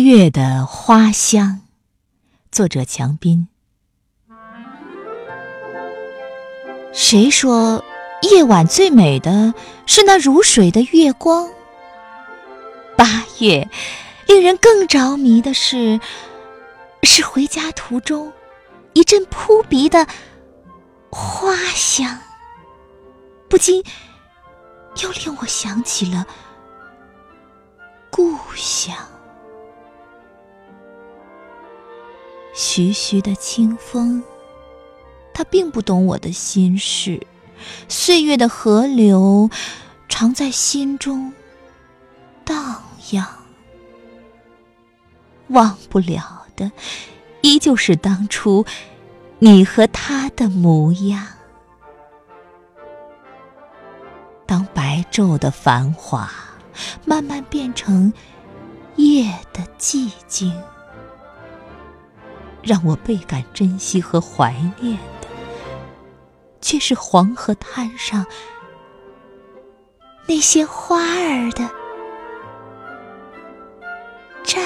月的花香，作者强斌。谁说夜晚最美的是那如水的月光？八月，令人更着迷的是，是回家途中一阵扑鼻的花香，不禁又令我想起了故乡。徐徐的清风，它并不懂我的心事。岁月的河流，常在心中荡漾。忘不了的，依旧是当初你和他的模样。当白昼的繁华慢慢变成夜的寂静。让我倍感珍惜和怀念的却是黄河滩上那些花儿的绽